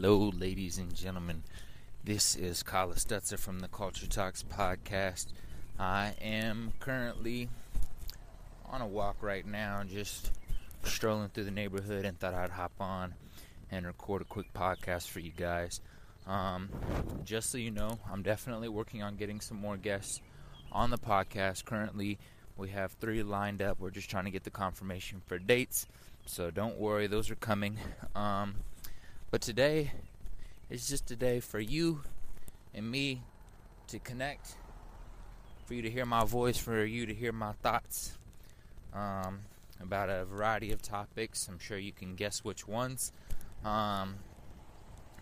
Hello, ladies and gentlemen. This is Collis Stutzer from the Culture Talks podcast. I am currently on a walk right now, just strolling through the neighborhood, and thought I'd hop on and record a quick podcast for you guys. Um, just so you know, I'm definitely working on getting some more guests on the podcast. Currently, we have three lined up. We're just trying to get the confirmation for dates. So don't worry, those are coming. Um, but today is just a day for you and me to connect, for you to hear my voice, for you to hear my thoughts um, about a variety of topics. I'm sure you can guess which ones. Um,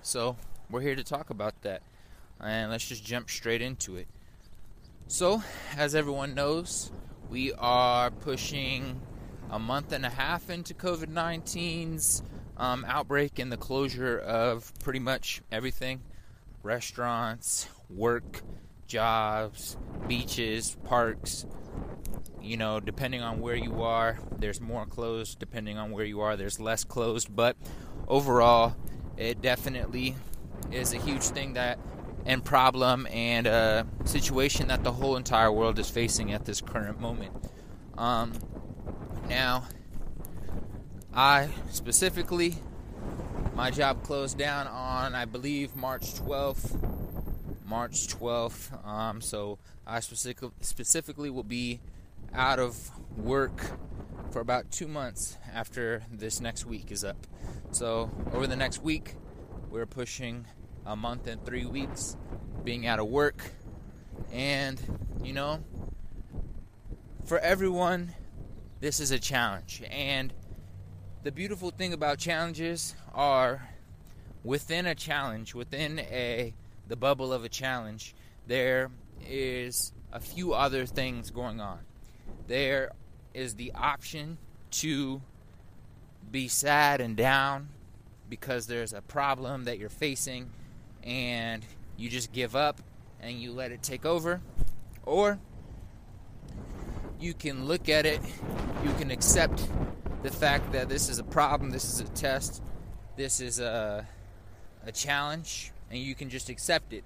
so we're here to talk about that. And let's just jump straight into it. So, as everyone knows, we are pushing a month and a half into COVID 19's um, outbreak and the closure of pretty much everything restaurants, work, jobs, beaches, parks. You know, depending on where you are, there's more closed. Depending on where you are, there's less closed. But overall, it definitely is a huge thing that and problem and a situation that the whole entire world is facing at this current moment. Um, now, I specifically, my job closed down on, I believe, March 12th. March 12th. Um, so I specific, specifically will be out of work for about two months after this next week is up. So over the next week, we're pushing a month and three weeks being out of work. And, you know, for everyone, this is a challenge. And the beautiful thing about challenges are within a challenge, within a the bubble of a challenge, there is a few other things going on. There is the option to be sad and down because there's a problem that you're facing and you just give up and you let it take over or you can look at it, you can accept the fact that this is a problem, this is a test, this is a, a challenge, and you can just accept it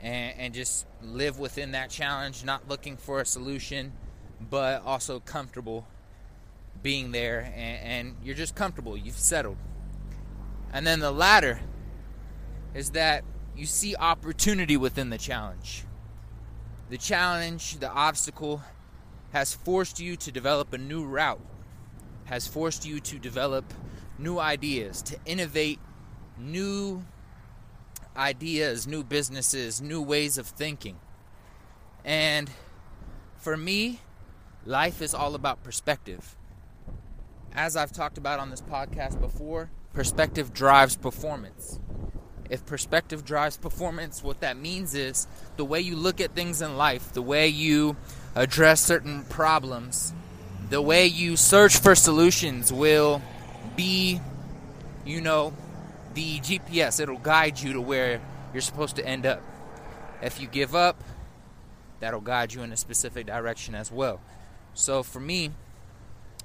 and, and just live within that challenge, not looking for a solution, but also comfortable being there, and, and you're just comfortable, you've settled. And then the latter is that you see opportunity within the challenge. The challenge, the obstacle, has forced you to develop a new route, has forced you to develop new ideas, to innovate new ideas, new businesses, new ways of thinking. And for me, life is all about perspective. As I've talked about on this podcast before, perspective drives performance. If perspective drives performance, what that means is the way you look at things in life, the way you address certain problems, the way you search for solutions will be, you know, the GPS. It'll guide you to where you're supposed to end up. If you give up, that'll guide you in a specific direction as well. So for me,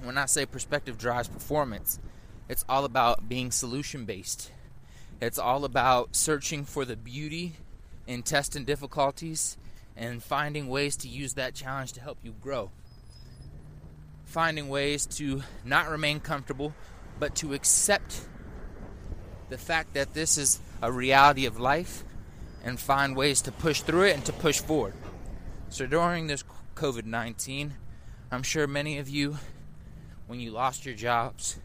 when I say perspective drives performance, it's all about being solution based. It's all about searching for the beauty in testing difficulties and finding ways to use that challenge to help you grow. Finding ways to not remain comfortable, but to accept the fact that this is a reality of life and find ways to push through it and to push forward. So during this COVID 19, I'm sure many of you, when you lost your jobs,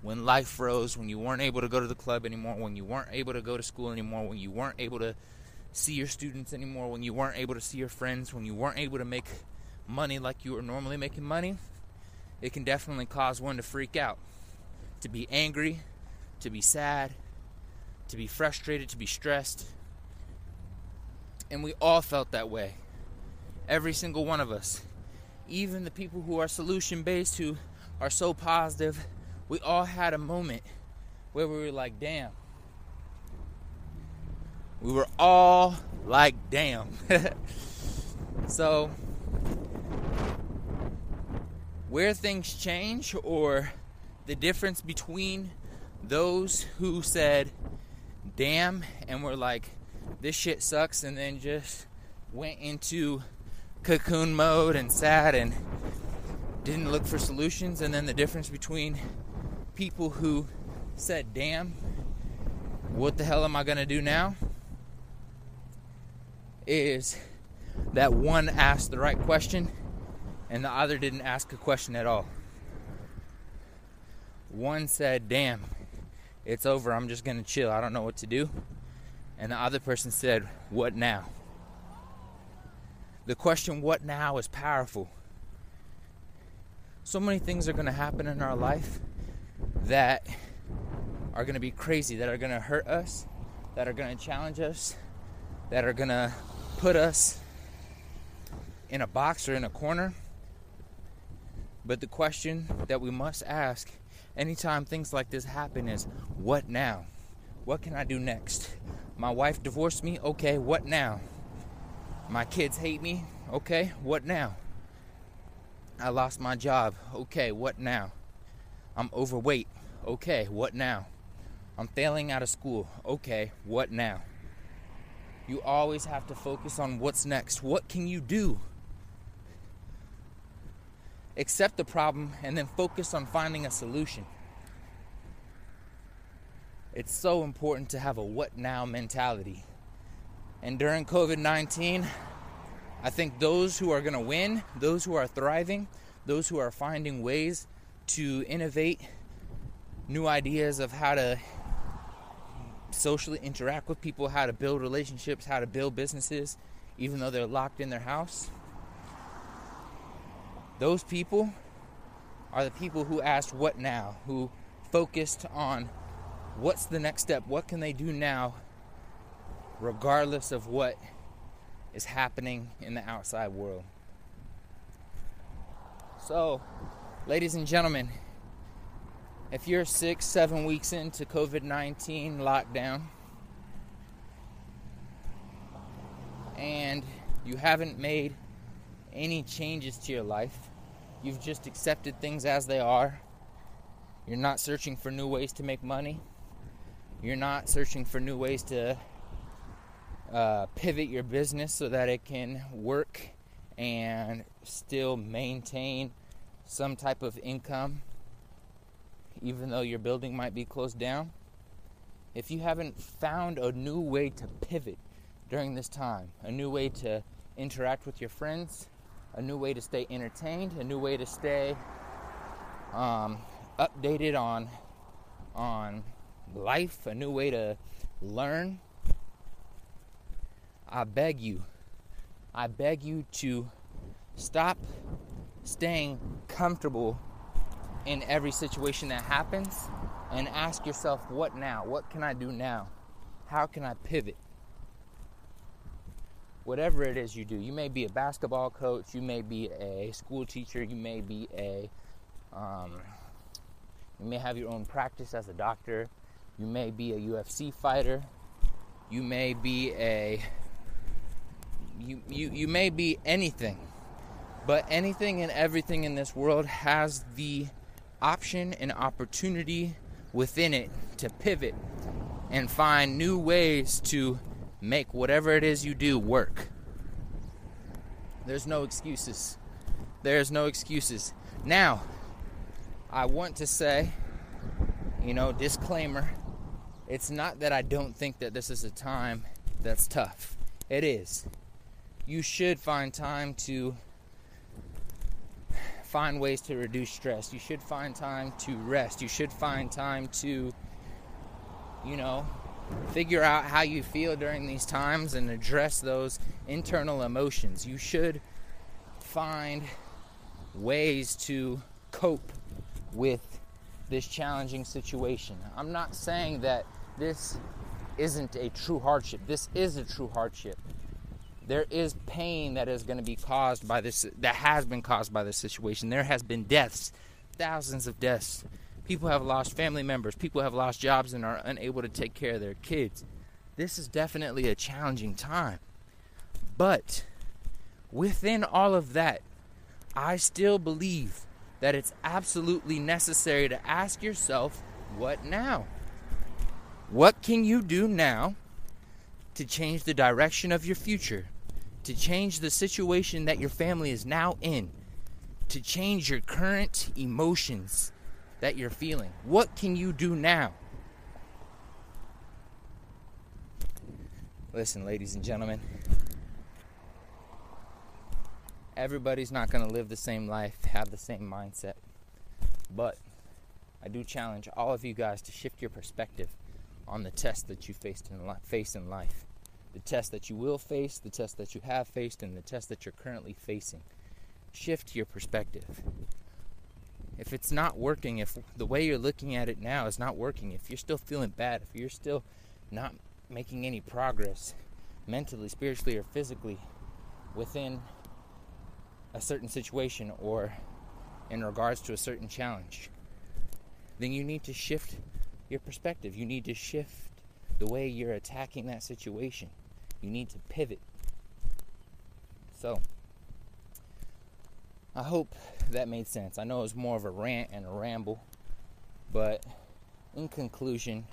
when life froze, when you weren't able to go to the club anymore, when you weren't able to go to school anymore, when you weren't able to see your students anymore, when you weren't able to see your friends, when you weren't able to make money like you were normally making money, it can definitely cause one to freak out, to be angry, to be sad, to be frustrated, to be stressed. And we all felt that way. Every single one of us. Even the people who are solution based, who are so positive, we all had a moment where we were like, damn, we were all like, damn. so, where things change, or the difference between those who said, damn and were like, this shit sucks, and then just went into cocoon mode and sad and didn't look for solutions. And then the difference between people who said, damn, what the hell am I gonna do now? Is that one asked the right question and the other didn't ask a question at all. One said, Damn, it's over. I'm just going to chill. I don't know what to do. And the other person said, What now? The question, What now, is powerful. So many things are going to happen in our life that are going to be crazy, that are going to hurt us, that are going to challenge us, that are going to put us in a box or in a corner. But the question that we must ask anytime things like this happen is what now? What can I do next? My wife divorced me, okay, what now? My kids hate me, okay, what now? I lost my job, okay, what now? I'm overweight, okay, what now? I'm failing out of school, okay, what now? You always have to focus on what's next. What can you do? Accept the problem, and then focus on finding a solution. It's so important to have a what now mentality. And during COVID 19, I think those who are going to win, those who are thriving, those who are finding ways to innovate new ideas of how to socially interact with people, how to build relationships, how to build businesses, even though they're locked in their house. Those people are the people who asked what now, who focused on what's the next step, what can they do now, regardless of what is happening in the outside world. So, ladies and gentlemen, if you're six, seven weeks into COVID 19 lockdown and you haven't made any changes to your life, You've just accepted things as they are. You're not searching for new ways to make money. You're not searching for new ways to uh, pivot your business so that it can work and still maintain some type of income, even though your building might be closed down. If you haven't found a new way to pivot during this time, a new way to interact with your friends, a new way to stay entertained, a new way to stay um, updated on on life, a new way to learn. I beg you, I beg you to stop staying comfortable in every situation that happens and ask yourself, what now? What can I do now? How can I pivot? Whatever it is you do. You may be a basketball coach, you may be a school teacher, you may be a, um, you may have your own practice as a doctor, you may be a UFC fighter, you may be a, you, you, you may be anything. But anything and everything in this world has the option and opportunity within it to pivot and find new ways to make whatever it is you do work. There's no excuses. There's no excuses. Now, I want to say, you know, disclaimer it's not that I don't think that this is a time that's tough. It is. You should find time to find ways to reduce stress. You should find time to rest. You should find time to, you know, figure out how you feel during these times and address those internal emotions. You should find ways to cope with this challenging situation. I'm not saying that this isn't a true hardship. This is a true hardship. There is pain that is going to be caused by this, that has been caused by this situation. There has been deaths, thousands of deaths People have lost family members. People have lost jobs and are unable to take care of their kids. This is definitely a challenging time. But within all of that, I still believe that it's absolutely necessary to ask yourself, what now? What can you do now to change the direction of your future? To change the situation that your family is now in? To change your current emotions that you're feeling? What can you do now? Listen, ladies and gentlemen, everybody's not going to live the same life, have the same mindset. But I do challenge all of you guys to shift your perspective on the test that you faced in li- face in life. The test that you will face, the test that you have faced, and the test that you're currently facing. Shift your perspective. If it's not working, if the way you're looking at it now is not working, if you're still feeling bad, if you're still not making any progress mentally, spiritually, or physically within a certain situation or in regards to a certain challenge, then you need to shift your perspective. You need to shift the way you're attacking that situation. You need to pivot. So, I hope that made sense. I know it was more of a rant and a ramble, but in conclusion,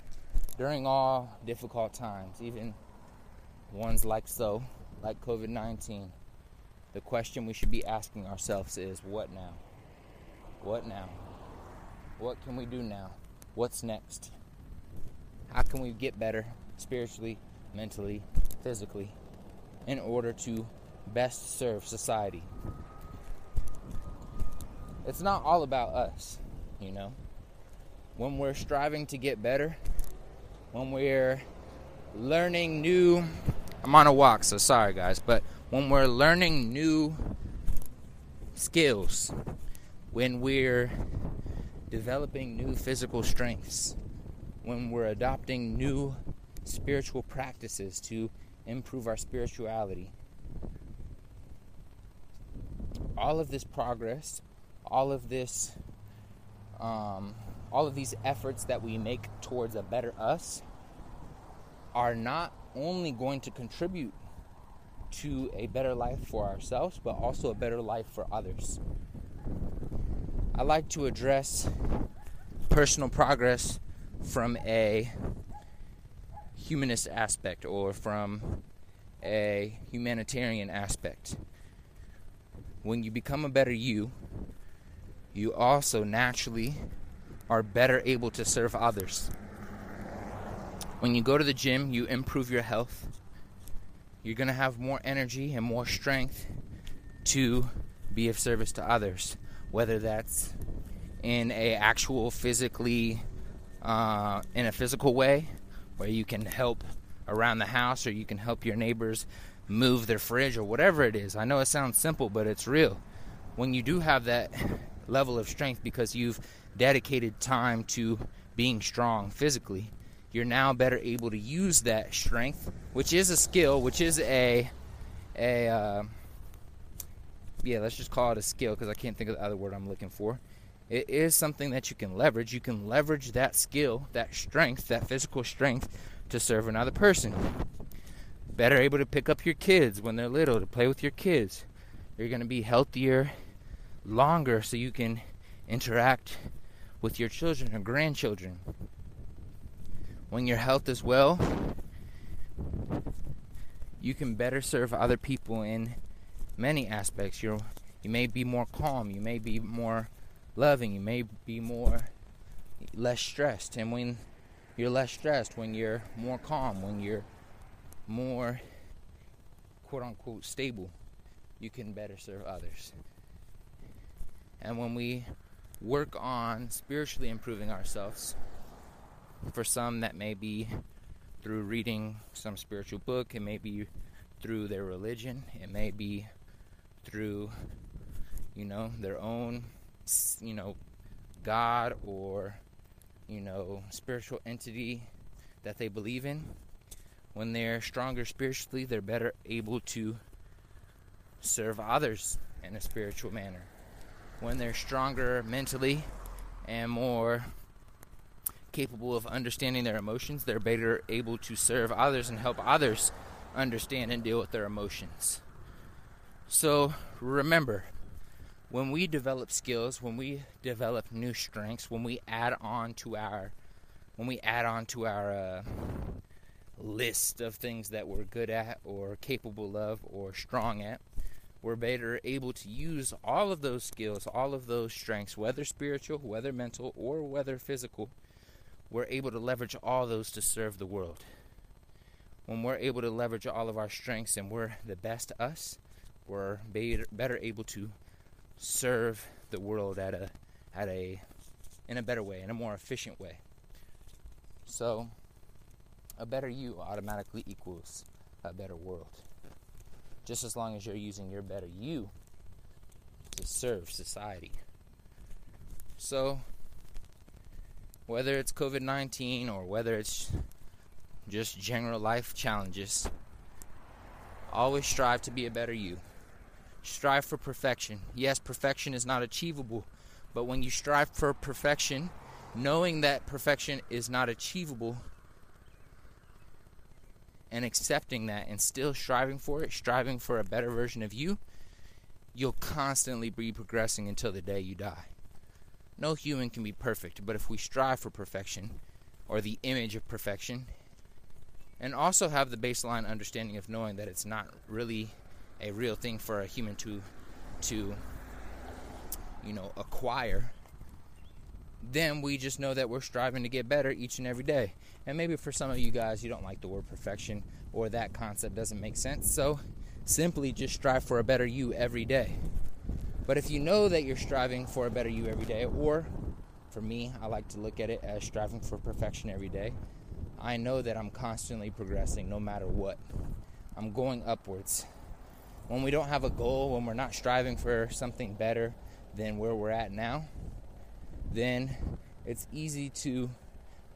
during all difficult times, even ones like so, like COVID 19, the question we should be asking ourselves is what now? What now? What can we do now? What's next? How can we get better spiritually, mentally, physically in order to best serve society? It's not all about us, you know. When we're striving to get better, when we're learning new I'm on a walk, so sorry guys, but when we're learning new skills, when we're developing new physical strengths, when we're adopting new spiritual practices to improve our spirituality. All of this progress, all of this, um, all of these efforts that we make towards a better us are not only going to contribute to a better life for ourselves, but also a better life for others. I like to address personal progress from a humanist aspect or from a humanitarian aspect. When you become a better you, you also naturally are better able to serve others. When you go to the gym, you improve your health. You're going to have more energy and more strength to be of service to others, whether that's in a actual physically uh, in a physical way where you can help around the house or you can help your neighbors move their fridge or whatever it is. I know it sounds simple, but it's real. When you do have that level of strength because you've dedicated time to being strong physically, you're now better able to use that strength, which is a skill, which is a a uh, yeah, let's just call it a skill because I can't think of the other word I'm looking for. It is something that you can leverage. You can leverage that skill, that strength, that physical strength to serve another person. Better able to pick up your kids when they're little, to play with your kids. You're going to be healthier longer so you can interact with your children or grandchildren. When your health is well, you can better serve other people in many aspects. You're, you may be more calm, you may be more loving, you may be more less stressed. And when you're less stressed, when you're more calm, when you're more quote unquote stable, you can better serve others. And when we work on spiritually improving ourselves, for some that may be through reading some spiritual book, it may be through their religion, it may be through you know their own you know, God or, you know, spiritual entity that they believe in, when they're stronger spiritually, they're better able to serve others in a spiritual manner. When they're stronger mentally and more capable of understanding their emotions, they're better able to serve others and help others understand and deal with their emotions. So remember, when we develop skills, when we develop new strengths, when we add on to our when we add on to our uh, list of things that we're good at or capable of or strong at, we're better able to use all of those skills, all of those strengths, whether spiritual, whether mental, or whether physical. We're able to leverage all those to serve the world. When we're able to leverage all of our strengths and we're the best us, we're better able to serve the world at a at a in a better way, in a more efficient way. So, a better you automatically equals a better world. Just as long as you're using your better you to serve society. So, whether it's COVID 19 or whether it's just general life challenges, always strive to be a better you. Strive for perfection. Yes, perfection is not achievable, but when you strive for perfection, knowing that perfection is not achievable, and accepting that and still striving for it, striving for a better version of you, you'll constantly be progressing until the day you die. No human can be perfect, but if we strive for perfection, or the image of perfection, and also have the baseline understanding of knowing that it's not really a real thing for a human to to you know acquire then we just know that we're striving to get better each and every day. And maybe for some of you guys, you don't like the word perfection or that concept doesn't make sense. So simply just strive for a better you every day. But if you know that you're striving for a better you every day, or for me, I like to look at it as striving for perfection every day, I know that I'm constantly progressing no matter what. I'm going upwards. When we don't have a goal, when we're not striving for something better than where we're at now, then it's easy to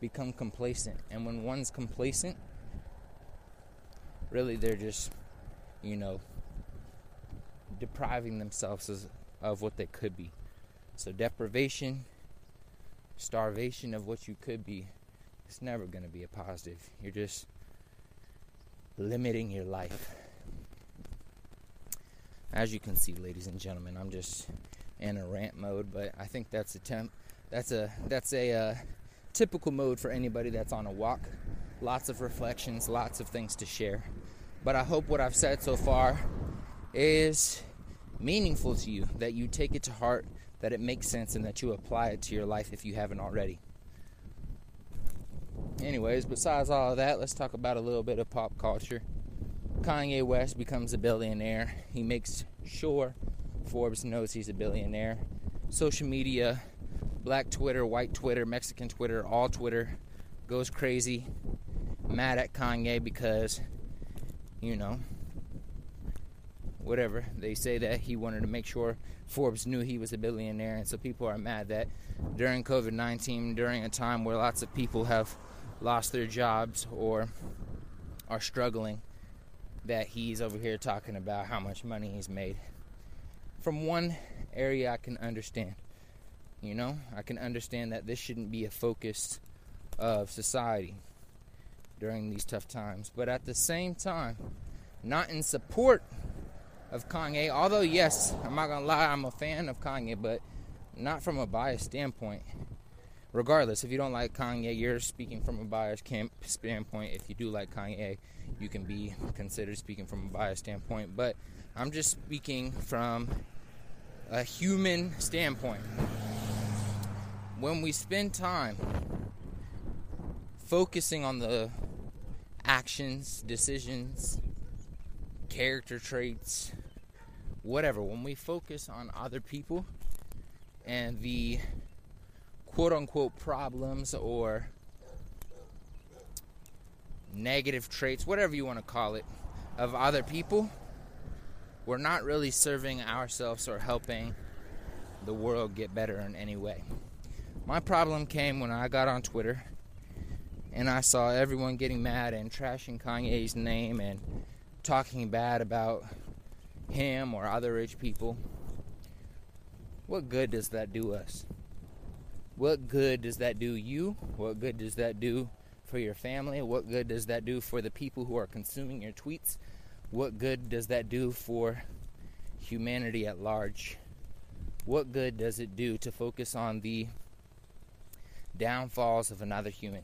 become complacent. And when one's complacent, really they're just, you know, depriving themselves of what they could be. So deprivation, starvation of what you could be, it's never going to be a positive. You're just limiting your life. As you can see, ladies and gentlemen, I'm just in a rant mode, but I think that's a temp that's a that's a uh, typical mode for anybody that's on a walk. Lots of reflections, lots of things to share. But I hope what I've said so far is meaningful to you, that you take it to heart, that it makes sense, and that you apply it to your life if you haven't already. Anyways, besides all of that, let's talk about a little bit of pop culture. Kanye West becomes a billionaire. He makes sure Forbes knows he's a billionaire. Social media black Twitter, white Twitter, Mexican Twitter, all Twitter goes crazy, mad at Kanye because, you know, whatever. They say that he wanted to make sure Forbes knew he was a billionaire, and so people are mad that during COVID 19, during a time where lots of people have lost their jobs or are struggling, that he's over here talking about how much money he's made. From one area I can understand you know, I can understand that this shouldn't be a focus of society during these tough times. But at the same time, not in support of Kanye, although, yes, I'm not gonna lie, I'm a fan of Kanye, but not from a biased standpoint. Regardless, if you don't like Kanye, you're speaking from a biased camp standpoint. If you do like Kanye, you can be considered speaking from a biased standpoint. But I'm just speaking from a human standpoint. When we spend time focusing on the actions, decisions, character traits, whatever, when we focus on other people and the quote unquote problems or negative traits, whatever you want to call it, of other people, we're not really serving ourselves or helping the world get better in any way. My problem came when I got on Twitter and I saw everyone getting mad and trashing Kanye's name and talking bad about him or other rich people. What good does that do us? What good does that do you? What good does that do for your family? What good does that do for the people who are consuming your tweets? What good does that do for humanity at large? What good does it do to focus on the downfalls of another human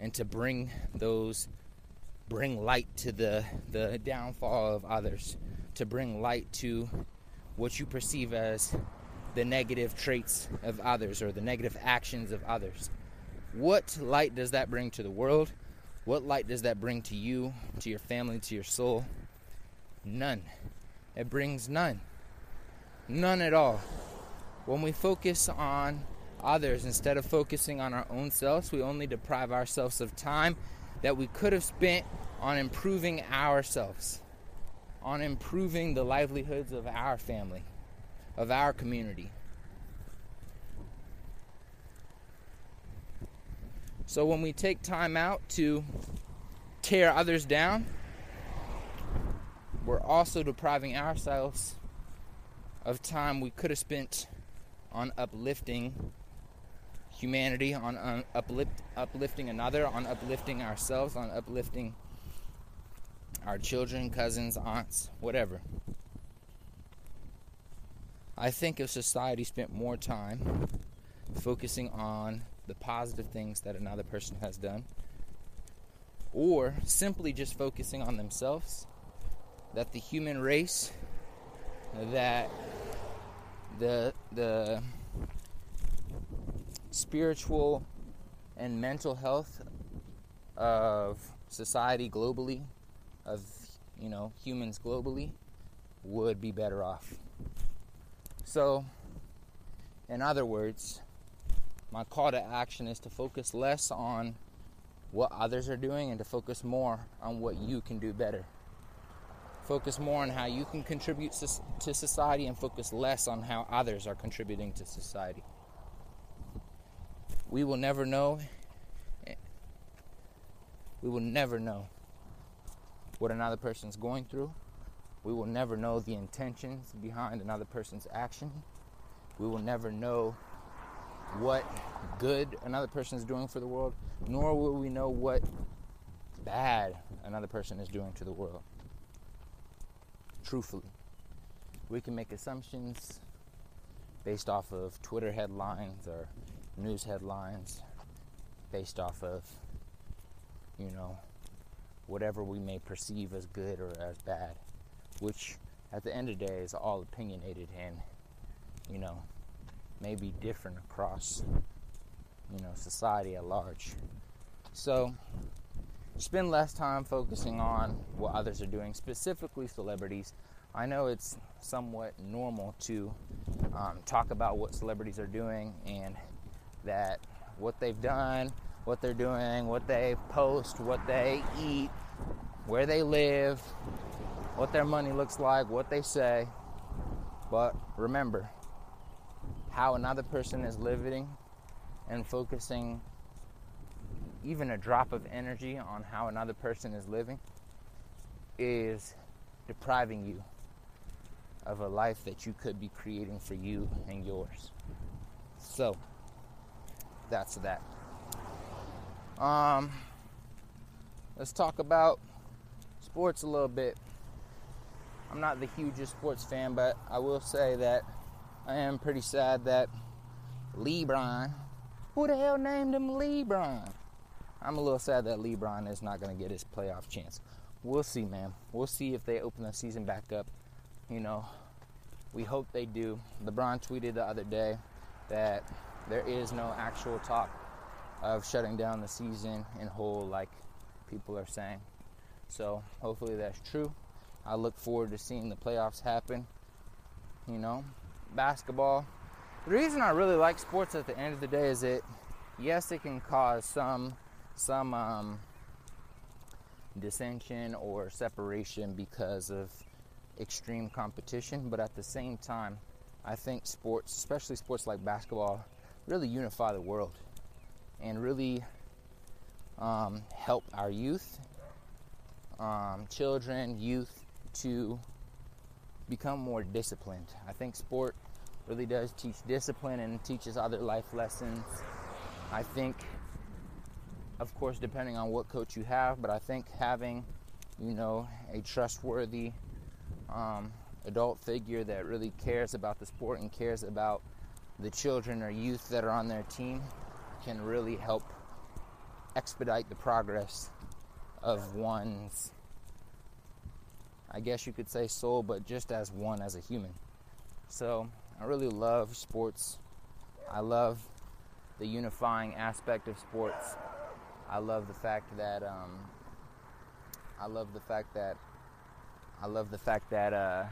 and to bring those bring light to the the downfall of others? To bring light to what you perceive as the negative traits of others or the negative actions of others? What light does that bring to the world what light does that bring to you to your family to your soul? None. It brings none. None at all. When we focus on others instead of focusing on our own selves, we only deprive ourselves of time that we could have spent on improving ourselves, on improving the livelihoods of our family, of our community. So when we take time out to tear others down, we're also depriving ourselves of time we could have spent on uplifting humanity, on, on uplift, uplifting another, on uplifting ourselves, on uplifting our children, cousins, aunts, whatever. I think if society spent more time focusing on the positive things that another person has done, or simply just focusing on themselves, that the human race, that the the spiritual and mental health of society globally, of you know humans globally, would be better off. So, in other words, my call to action is to focus less on what others are doing and to focus more on what you can do better. Focus more on how you can contribute to society and focus less on how others are contributing to society. We will never know. We will never know what another person's going through. We will never know the intentions behind another person's action. We will never know what good another person is doing for the world, nor will we know what bad another person is doing to the world truthfully. We can make assumptions based off of Twitter headlines or news headlines, based off of, you know, whatever we may perceive as good or as bad, which at the end of the day is all opinionated and, you know, may be different across, you know, society at large. So, spend less time focusing on what others are doing, specifically celebrities. I know it's somewhat normal to um, talk about what celebrities are doing and that what they've done, what they're doing, what they post, what they eat, where they live, what their money looks like, what they say. But remember how another person is living and focusing even a drop of energy on how another person is living is depriving you of a life that you could be creating for you and yours. So, that's that. Um, let's talk about sports a little bit. I'm not the hugest sports fan, but I will say that I am pretty sad that LeBron, who the hell named him LeBron? I'm a little sad that LeBron is not going to get his playoff chance. We'll see, man. We'll see if they open the season back up. You know, we hope they do. LeBron tweeted the other day that there is no actual talk of shutting down the season in whole, like people are saying. So hopefully that's true. I look forward to seeing the playoffs happen. You know, basketball. The reason I really like sports at the end of the day is that, yes, it can cause some some um, dissension or separation because of extreme competition, but at the same time, I think sports, especially sports like basketball, really unify the world and really um, help our youth, um, children, youth to become more disciplined. I think sport really does teach discipline and teaches other life lessons. I think of course, depending on what coach you have, but I think having, you know, a trustworthy um, adult figure that really cares about the sport and cares about the children or youth that are on their team can really help expedite the progress of one's, I guess you could say soul, but just as one as a human. So I really love sports. I love the unifying aspect of sports. I love the fact that um, I love the fact that I love the fact that uh,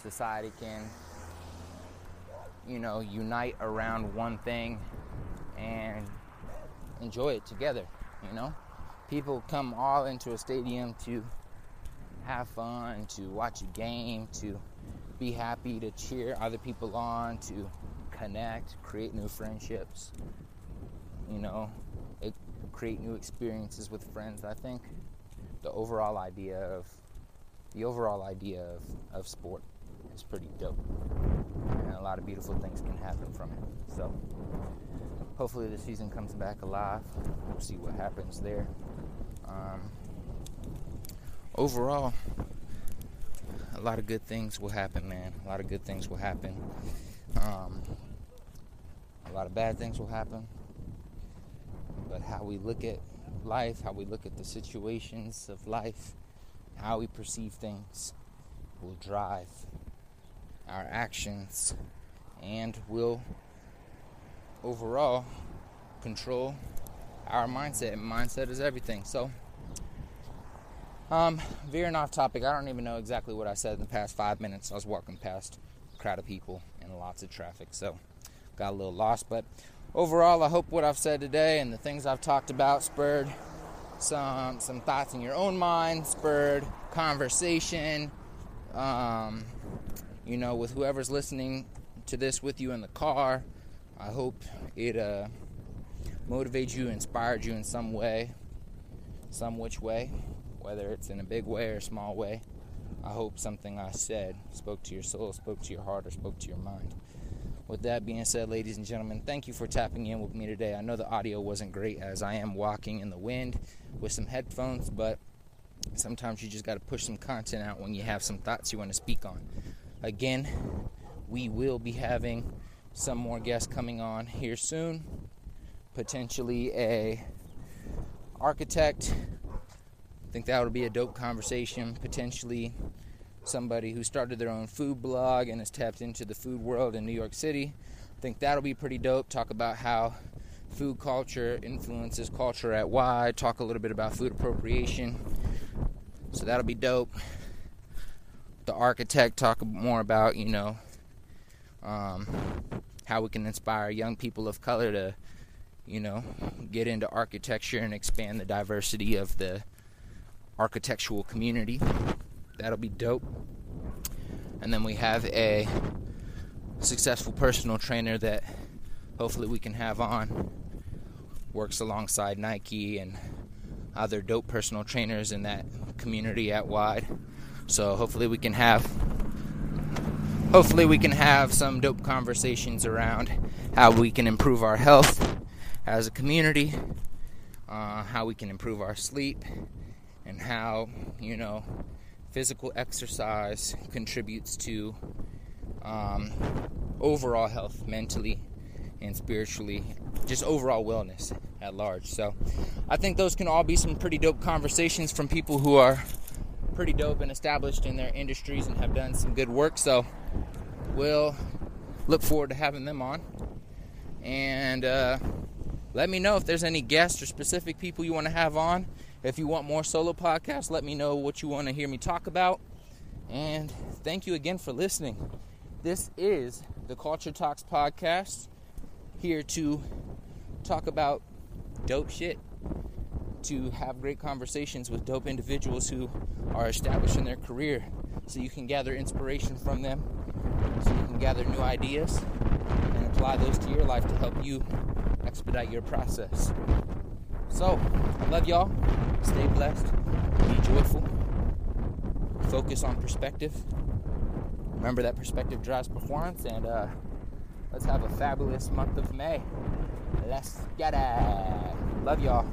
society can, you know, unite around one thing and enjoy it together. You know, people come all into a stadium to have fun, to watch a game, to be happy, to cheer other people on, to connect, create new friendships. You know, it, create new experiences with friends. I think the overall idea of the overall idea of, of sport is pretty dope. And a lot of beautiful things can happen from it. So hopefully the season comes back alive. We'll see what happens there. Um, overall, a lot of good things will happen, man. A lot of good things will happen. Um, a lot of bad things will happen. But how we look at life, how we look at the situations of life, how we perceive things will drive our actions and will overall control our mindset. And mindset is everything. So, um, veering off topic, I don't even know exactly what I said in the past five minutes. I was walking past a crowd of people and lots of traffic, so got a little lost. But overall, I hope what I've said today and the things I've talked about spurred some some thoughts in your own mind, spurred conversation. Um, you know, with whoever's listening to this with you in the car, I hope it uh, motivates you, inspired you in some way, some which way, whether it's in a big way or a small way. I hope something I said spoke to your soul, spoke to your heart, or spoke to your mind. With that being said, ladies and gentlemen, thank you for tapping in with me today. I know the audio wasn't great as I am walking in the wind with some headphones, but sometimes you just got to push some content out when you have some thoughts you want to speak on. Again, we will be having some more guests coming on here soon. Potentially a architect. I think that would be a dope conversation. Potentially somebody who started their own food blog and has tapped into the food world in New York City. I think that'll be pretty dope. Talk about how food culture influences culture at wide. Talk a little bit about food appropriation. So that'll be dope. The architect talk more about you know um, how we can inspire young people of color to you know get into architecture and expand the diversity of the architectural community. That'll be dope. And then we have a successful personal trainer that hopefully we can have on. Works alongside Nike and other dope personal trainers in that community at wide. So hopefully we can have hopefully we can have some dope conversations around how we can improve our health as a community, uh, how we can improve our sleep, and how you know physical exercise contributes to um, overall health, mentally and spiritually, just overall wellness at large. So, I think those can all be some pretty dope conversations from people who are pretty dope and established in their industries and have done some good work. So, we'll look forward to having them on. And uh, let me know if there's any guests or specific people you want to have on. If you want more solo podcasts, let me know what you want to hear me talk about. And thank you again for listening. This is the Culture Talks podcast, here to talk about dope shit, to have great conversations with dope individuals who are established in their career so you can gather inspiration from them, so you can gather new ideas and apply those to your life to help you expedite your process. So, I love y'all. Stay blessed. Be joyful. Focus on perspective. Remember that perspective drives performance, and uh, let's have a fabulous month of May. Let's get it. Love y'all.